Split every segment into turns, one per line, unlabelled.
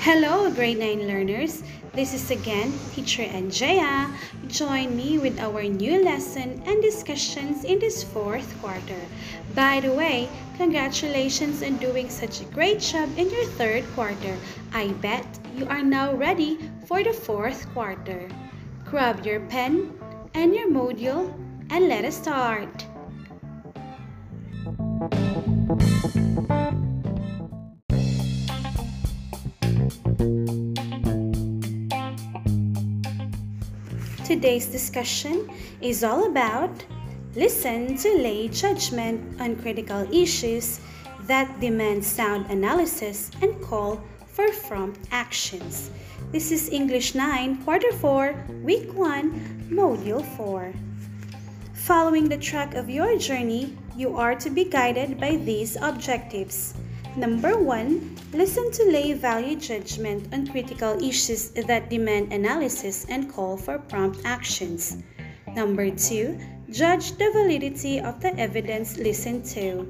Hello, grade 9 learners. This is again Teacher Anjaya. Join me with our new lesson and discussions in this fourth quarter. By the way, congratulations on doing such a great job in your third quarter. I bet you are now ready for the fourth quarter. Grab your pen and your module and let us start. Today's discussion is all about listen to lay judgment on critical issues that demand sound analysis and call for prompt actions. This is English 9, Quarter 4, Week 1, Module 4. Following the track of your journey, you are to be guided by these objectives. Number one, listen to lay value judgment on critical issues that demand analysis and call for prompt actions. Number two, judge the validity of the evidence listened to.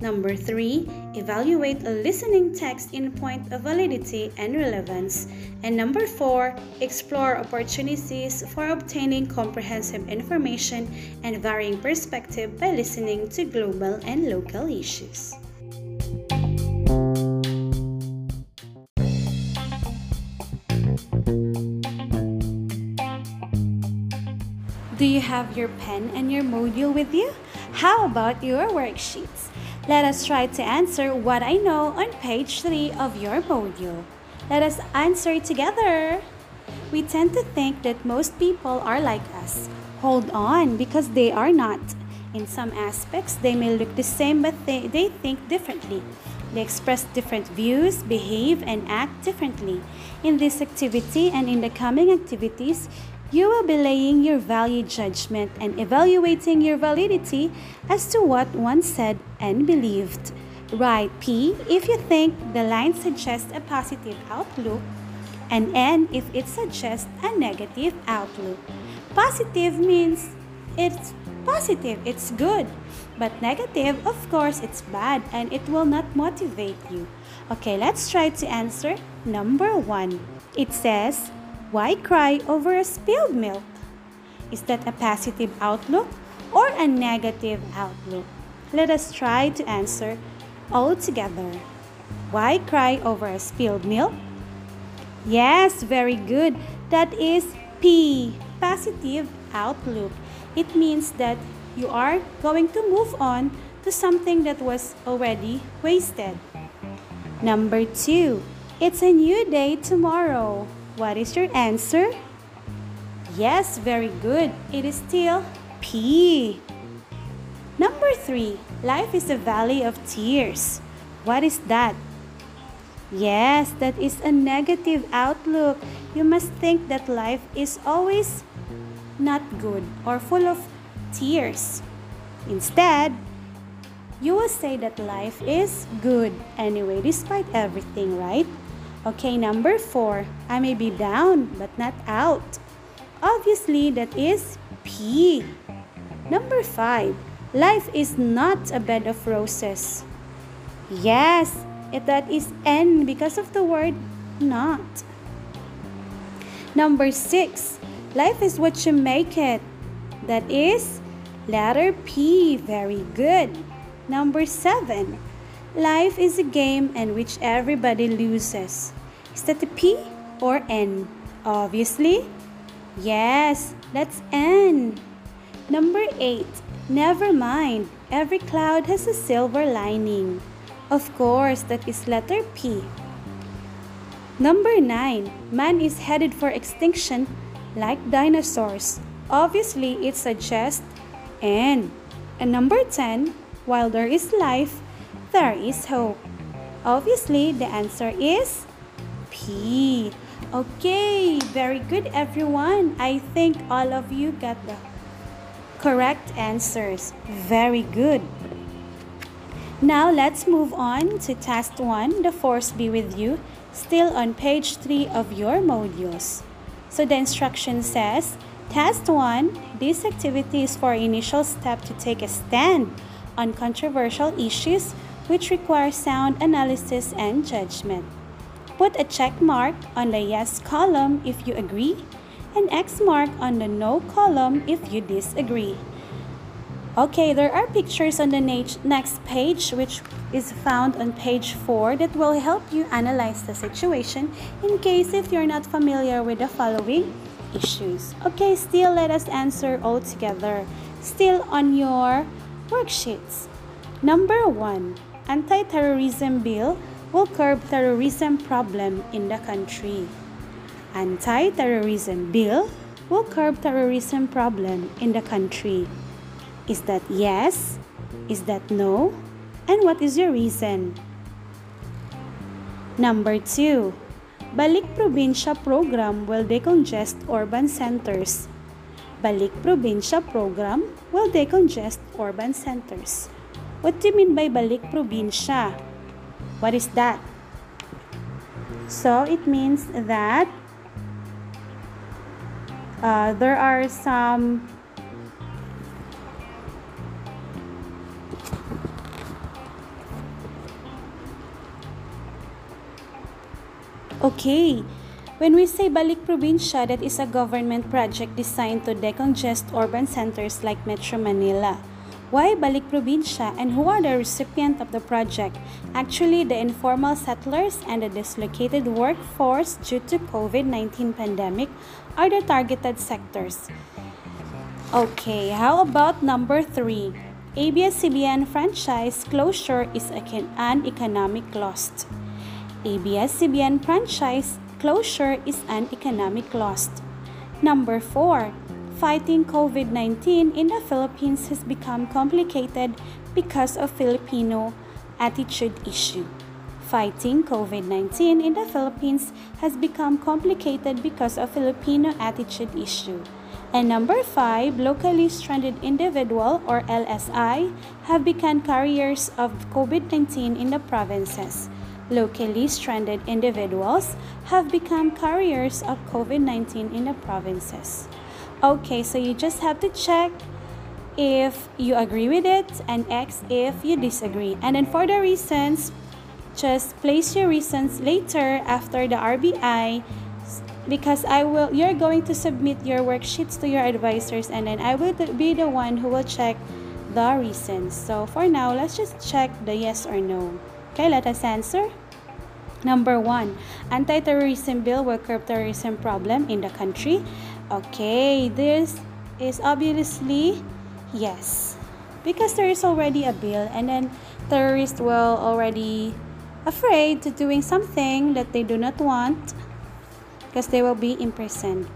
Number three, evaluate a listening text in point of validity and relevance. And number four, explore opportunities for obtaining comprehensive information and varying perspective by listening to global and local issues. Do you have your pen and your module with you? How about your worksheets? Let us try to answer what I know on page 3 of your module. Let us answer together. We tend to think that most people are like us. Hold on, because they are not. In some aspects, they may look the same, but they, they think differently. They express different views, behave, and act differently. In this activity and in the coming activities, you will be laying your value judgment and evaluating your validity as to what one said and believed. Write P if you think the line suggests a positive outlook, and N if it suggests a negative outlook. Positive means it's positive, it's good. But negative, of course, it's bad and it will not motivate you. Okay, let's try to answer number one. It says, why cry over a spilled milk? Is that a positive outlook or a negative outlook? Let us try to answer all together. Why cry over a spilled milk? Yes, very good. That is P, positive outlook. It means that you are going to move on to something that was already wasted. Number two, it's a new day tomorrow. What is your answer? Yes, very good. It is still P. Number three, life is a valley of tears. What is that? Yes, that is a negative outlook. You must think that life is always not good or full of tears. Instead, you will say that life is good anyway, despite everything, right? Okay, number four, I may be down but not out. Obviously, that is P. Number five, life is not a bed of roses. Yes, that is N because of the word not. Number six, life is what you make it. That is letter P. Very good. Number seven, Life is a game in which everybody loses. Is that a P or N? Obviously. Yes, that's N. Number 8. Never mind. Every cloud has a silver lining. Of course, that is letter P. Number 9. Man is headed for extinction like dinosaurs. Obviously, it suggests N. And number 10. While there is life, there is hope? Obviously, the answer is P. Okay, very good everyone. I think all of you got the correct answers. Very good. Now let's move on to task 1, the force be with you, still on page 3 of your modules. So the instruction says, Task 1, this activity is for initial step to take a stand on controversial issues which require sound analysis and judgment. Put a check mark on the yes column if you agree, and X mark on the no column if you disagree. Okay, there are pictures on the next page which is found on page 4 that will help you analyze the situation in case if you're not familiar with the following issues. Okay, still let us answer all together. Still on your worksheets. Number 1. Anti-terrorism bill will curb terrorism problem in the country. Anti-terrorism bill will curb terrorism problem in the country. Is that yes? Is that no? And what is your reason? Number 2. Balik Probinsya program will decongest urban centers. Balik Probinsya program will decongest urban centers. What do you mean by Balik Probinsya? What is that? So it means that uh, there are some Okay. When we say Balik Probinsya, that is a government project designed to decongest urban centers like Metro Manila. Why Balik Probinsya and who are the recipient of the project? Actually, the informal settlers and the dislocated workforce due to COVID-19 pandemic are the targeted sectors. Okay, how about number 3? ABS-CBN franchise closure is an economic loss. ABS-CBN franchise closure is an economic loss. Number 4. Fighting COVID-19 in the Philippines has become complicated because of Filipino attitude issue. Fighting COVID-19 in the Philippines has become complicated because of Filipino attitude issue. And number 5, locally stranded individual or LSI have become carriers of COVID-19 in the provinces locally stranded individuals have become carriers of COVID 19 in the provinces. Okay, so you just have to check if you agree with it and X if you disagree. And then for the reasons, just place your reasons later after the RBI because I will you're going to submit your worksheets to your advisors and then I will be the one who will check the reasons. So for now, let's just check the yes or no. Okay, let us answer. Number one, anti-terrorism bill will curb terrorism problem in the country. Okay, this is obviously yes. Because there is already a bill and then terrorists will already afraid to doing something that they do not want because they will be imprisoned.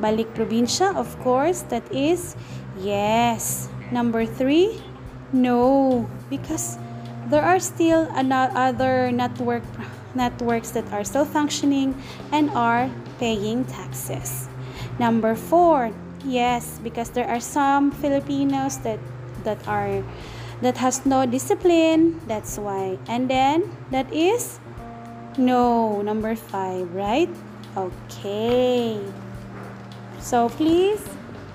Balik probinsya, of course, that is yes. Number three, no, because there are still other network networks that are still functioning and are paying taxes. Number four, yes, because there are some Filipinos that that are that has no discipline. That's why. And then that is no number five, right? Okay. So please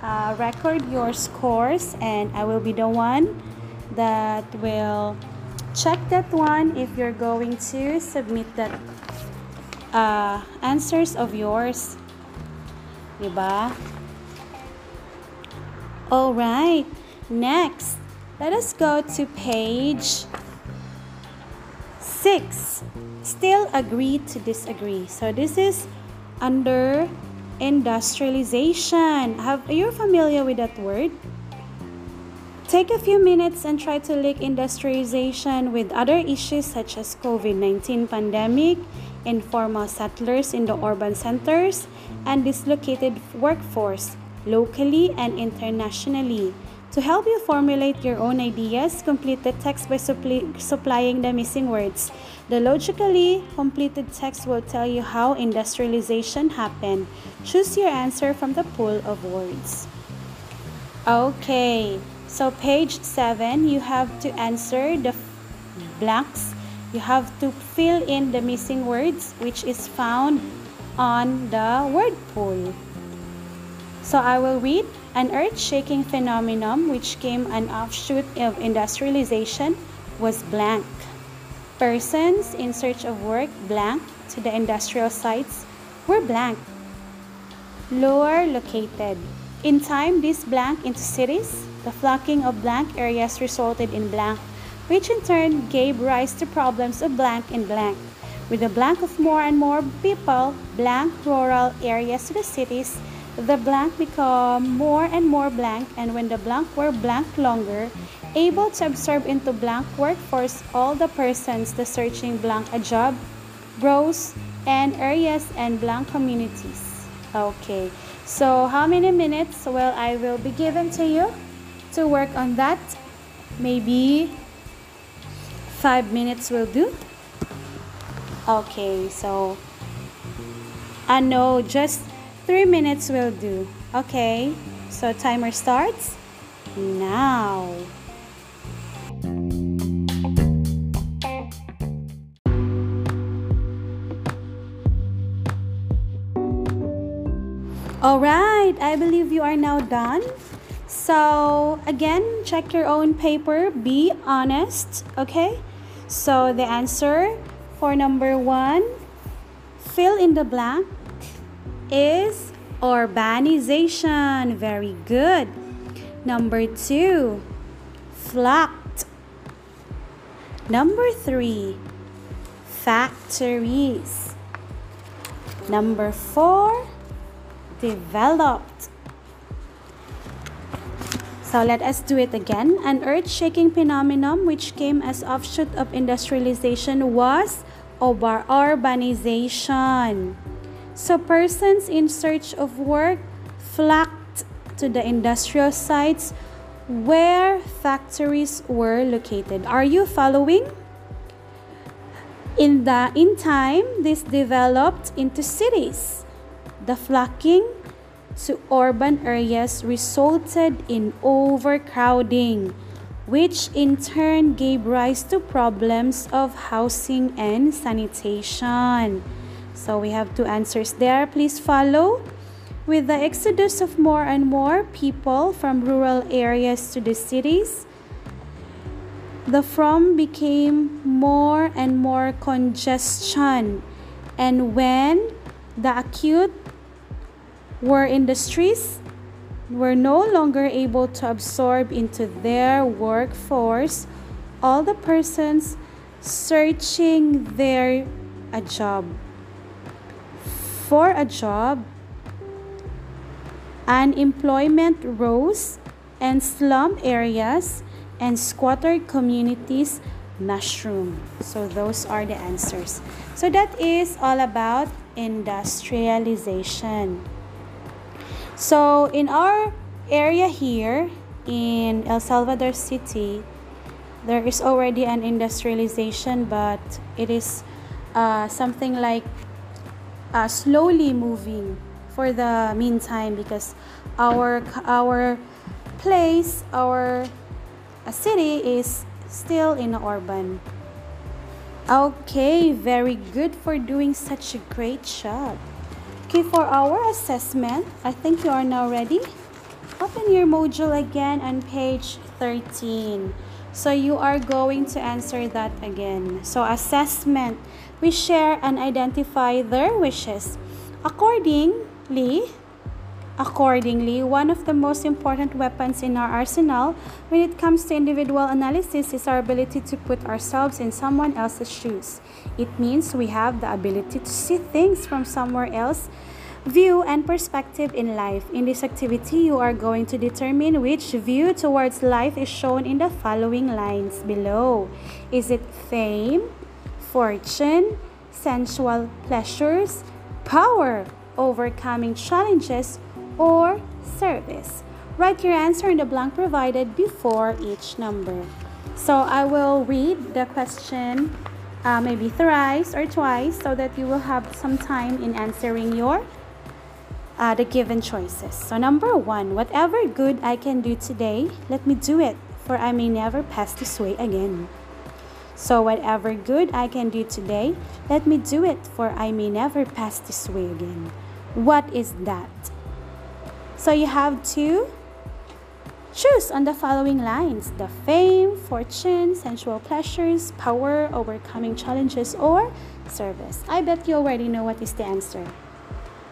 uh, record your scores, and I will be the one that will check that one if you're going to submit that uh, answers of yours. Diba? Alright, next, let us go to page 6. Still agree to disagree. So this is under industrialization. Have, you familiar with that word? Take a few minutes and try to link industrialization with other issues such as COVID-19 pandemic, informal settlers in the urban centers, and dislocated workforce locally and internationally. To help you formulate your own ideas, complete the text by supply, supplying the missing words. The logically completed text will tell you how industrialization happened. Choose your answer from the pool of words. Okay. So page 7, you have to answer the blanks. You have to fill in the missing words which is found on the word pool. So I will read an earth-shaking phenomenon which came an offshoot of industrialization was blank. Persons in search of work blank to the industrial sites were blank. Lower located. In time, this blank into cities, the flocking of blank areas resulted in blank, which in turn gave rise to problems of blank and blank. With the blank of more and more people, blank rural areas to the cities, the blank become more and more blank, and when the blank were blank longer, able to absorb into blank workforce all the persons the searching blank a job, rows, and areas and blank communities. Okay, so how many minutes will I will be given to you to work on that? Maybe five minutes will do. Okay, so I uh, know just three minutes will do. Okay, so timer starts now. All right, I believe you are now done. So, again, check your own paper. Be honest, okay? So, the answer for number one, fill in the blank, is urbanization. Very good. Number two, flocked. Number three, factories. Number four, developed. So let us do it again. An earth-shaking phenomenon which came as offshoot of industrialization was urbanization. So persons in search of work flocked to the industrial sites where factories were located. Are you following? In the in time, this developed into cities. The flocking to urban areas resulted in overcrowding, which in turn gave rise to problems of housing and sanitation. So we have two answers there. Please follow. With the exodus of more and more people from rural areas to the cities, the from became more and more congestion. And when the acute were industries were no longer able to absorb into their workforce all the persons searching their a job for a job. Unemployment rose and slum areas and squatter communities mushroom. So those are the answers. So that is all about industrialization so in our area here in El Salvador City, there is already an industrialization, but it is uh, something like uh, slowly moving for the meantime because our our place, our uh, city is still in urban. Okay, very good for doing such a great job. Okay, for our assessment, I think you are now ready. Open your module again on page 13. So you are going to answer that again. So assessment, we share and identify their wishes. Accordingly, Accordingly, one of the most important weapons in our arsenal when it comes to individual analysis is our ability to put ourselves in someone else's shoes. It means we have the ability to see things from somewhere else view and perspective in life. In this activity, you are going to determine which view towards life is shown in the following lines below. Is it fame, fortune, sensual pleasures, power, overcoming challenges, or service. Write your answer in the blank provided before each number. So I will read the question uh, maybe thrice or twice so that you will have some time in answering your uh, the given choices. So number one, whatever good I can do today, let me do it, for I may never pass this way again. So whatever good I can do today, let me do it, for I may never pass this way again. What is that? So you have to Choose on the following lines the fame, fortune, sensual pleasures, power, overcoming challenges, or service. I bet you already know what is the answer.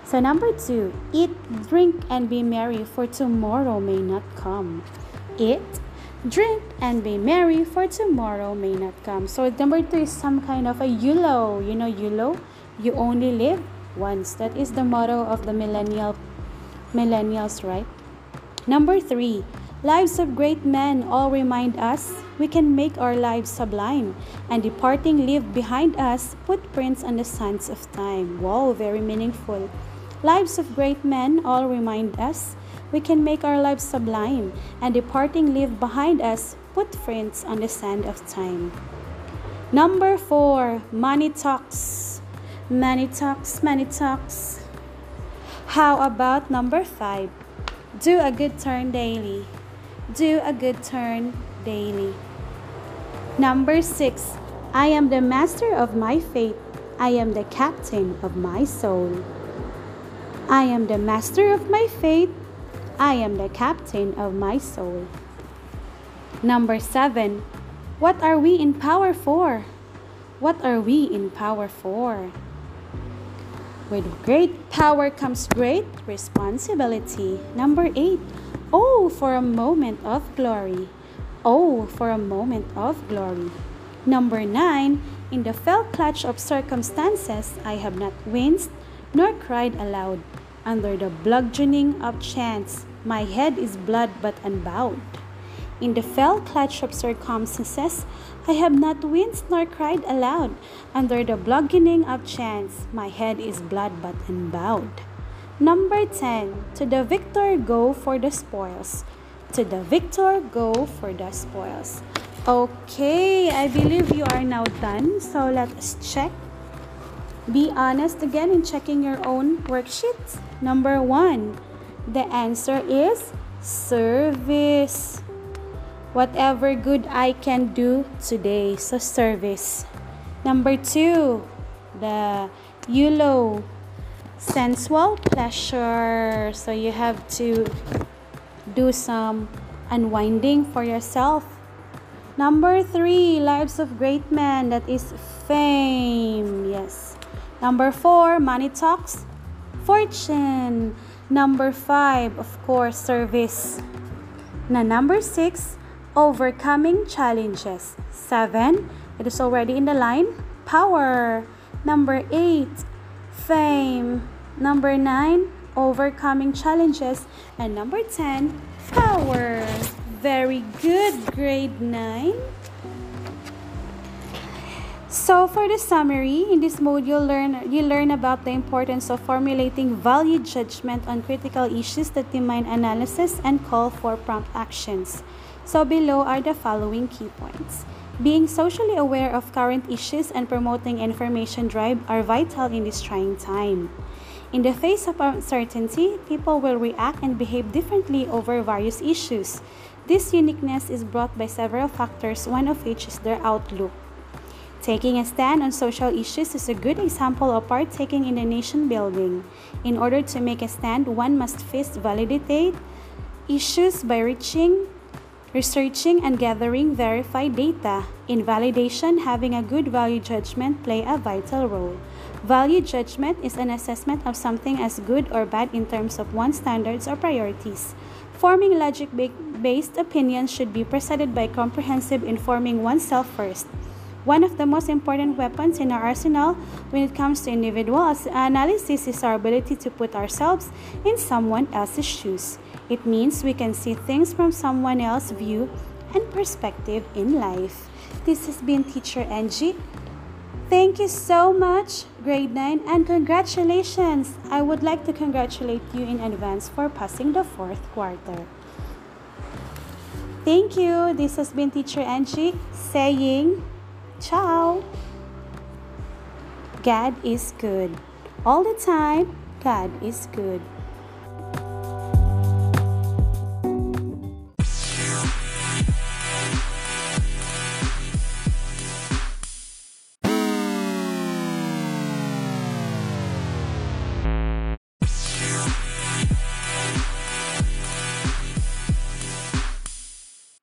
So, number two, eat, drink, and be merry, for tomorrow may not come. Eat, drink, and be merry, for tomorrow may not come. So, number two is some kind of a YOLO. You know, YOLO? You only live once. That is the motto of the millennial millennials, right? Number three, lives of great men all remind us we can make our lives sublime, and departing leave behind us footprints on the sands of time. Wow, very meaningful. Lives of great men all remind us we can make our lives sublime, and departing leave behind us footprints on the sand of time. Number four, money talks. Money talks, money talks. How about number five? Do a good turn daily. Do a good turn daily. Number six, I am the master of my fate. I am the captain of my soul. I am the master of my fate. I am the captain of my soul. Number seven, what are we in power for? What are we in power for? With great power comes great responsibility. Number eight, oh, for a moment of glory. Oh, for a moment of glory. Number nine, in the fell clutch of circumstances, I have not winced nor cried aloud. Under the bludgeoning of chance, my head is blood but unbowed. In the fell clutch of circumstances, I have not winced nor cried aloud. Under the bludgeoning of chance, my head is blood but unbowed. Number 10. To the victor go for the spoils to the victor go for the spoils. Okay, I believe you are now done. So let us check. Be honest again in checking your own worksheets. Number one, the answer is service. Whatever good I can do today. So service. Number two, the YOLO, sensual pleasure. So you have to do some unwinding for yourself. Number three, lives of great men, that is fame. Yes. Number four, money talks, fortune. Number five, of course, service. Na number six, overcoming challenges. Seven, it is already in the line, power. Number eight, fame. Number nine, overcoming challenges. And number 10, power. Very good, grade 9. So for the summary, in this mode you'll learn you learn about the importance of formulating value judgment on critical issues that demand analysis and call for prompt actions. So below are the following key points. Being socially aware of current issues and promoting information drive are vital in this trying time. In the face of uncertainty, people will react and behave differently over various issues. This uniqueness is brought by several factors, one of which is their outlook. Taking a stand on social issues is a good example of partaking in the nation building. In order to make a stand, one must first validate issues by reaching, researching, and gathering verified data. In validation, having a good value judgment play a vital role. Value judgment is an assessment of something as good or bad in terms of one's standards or priorities. Forming logic based opinions should be preceded by comprehensive informing oneself first. One of the most important weapons in our arsenal when it comes to individual analysis is our ability to put ourselves in someone else's shoes. It means we can see things from someone else's view and perspective in life. This has been Teacher Angie. Thank you so much, grade 9, and congratulations! I would like to congratulate you in advance for passing the fourth quarter. Thank you. This has been Teacher Angie saying, Ciao! God is good. All the time, God is good.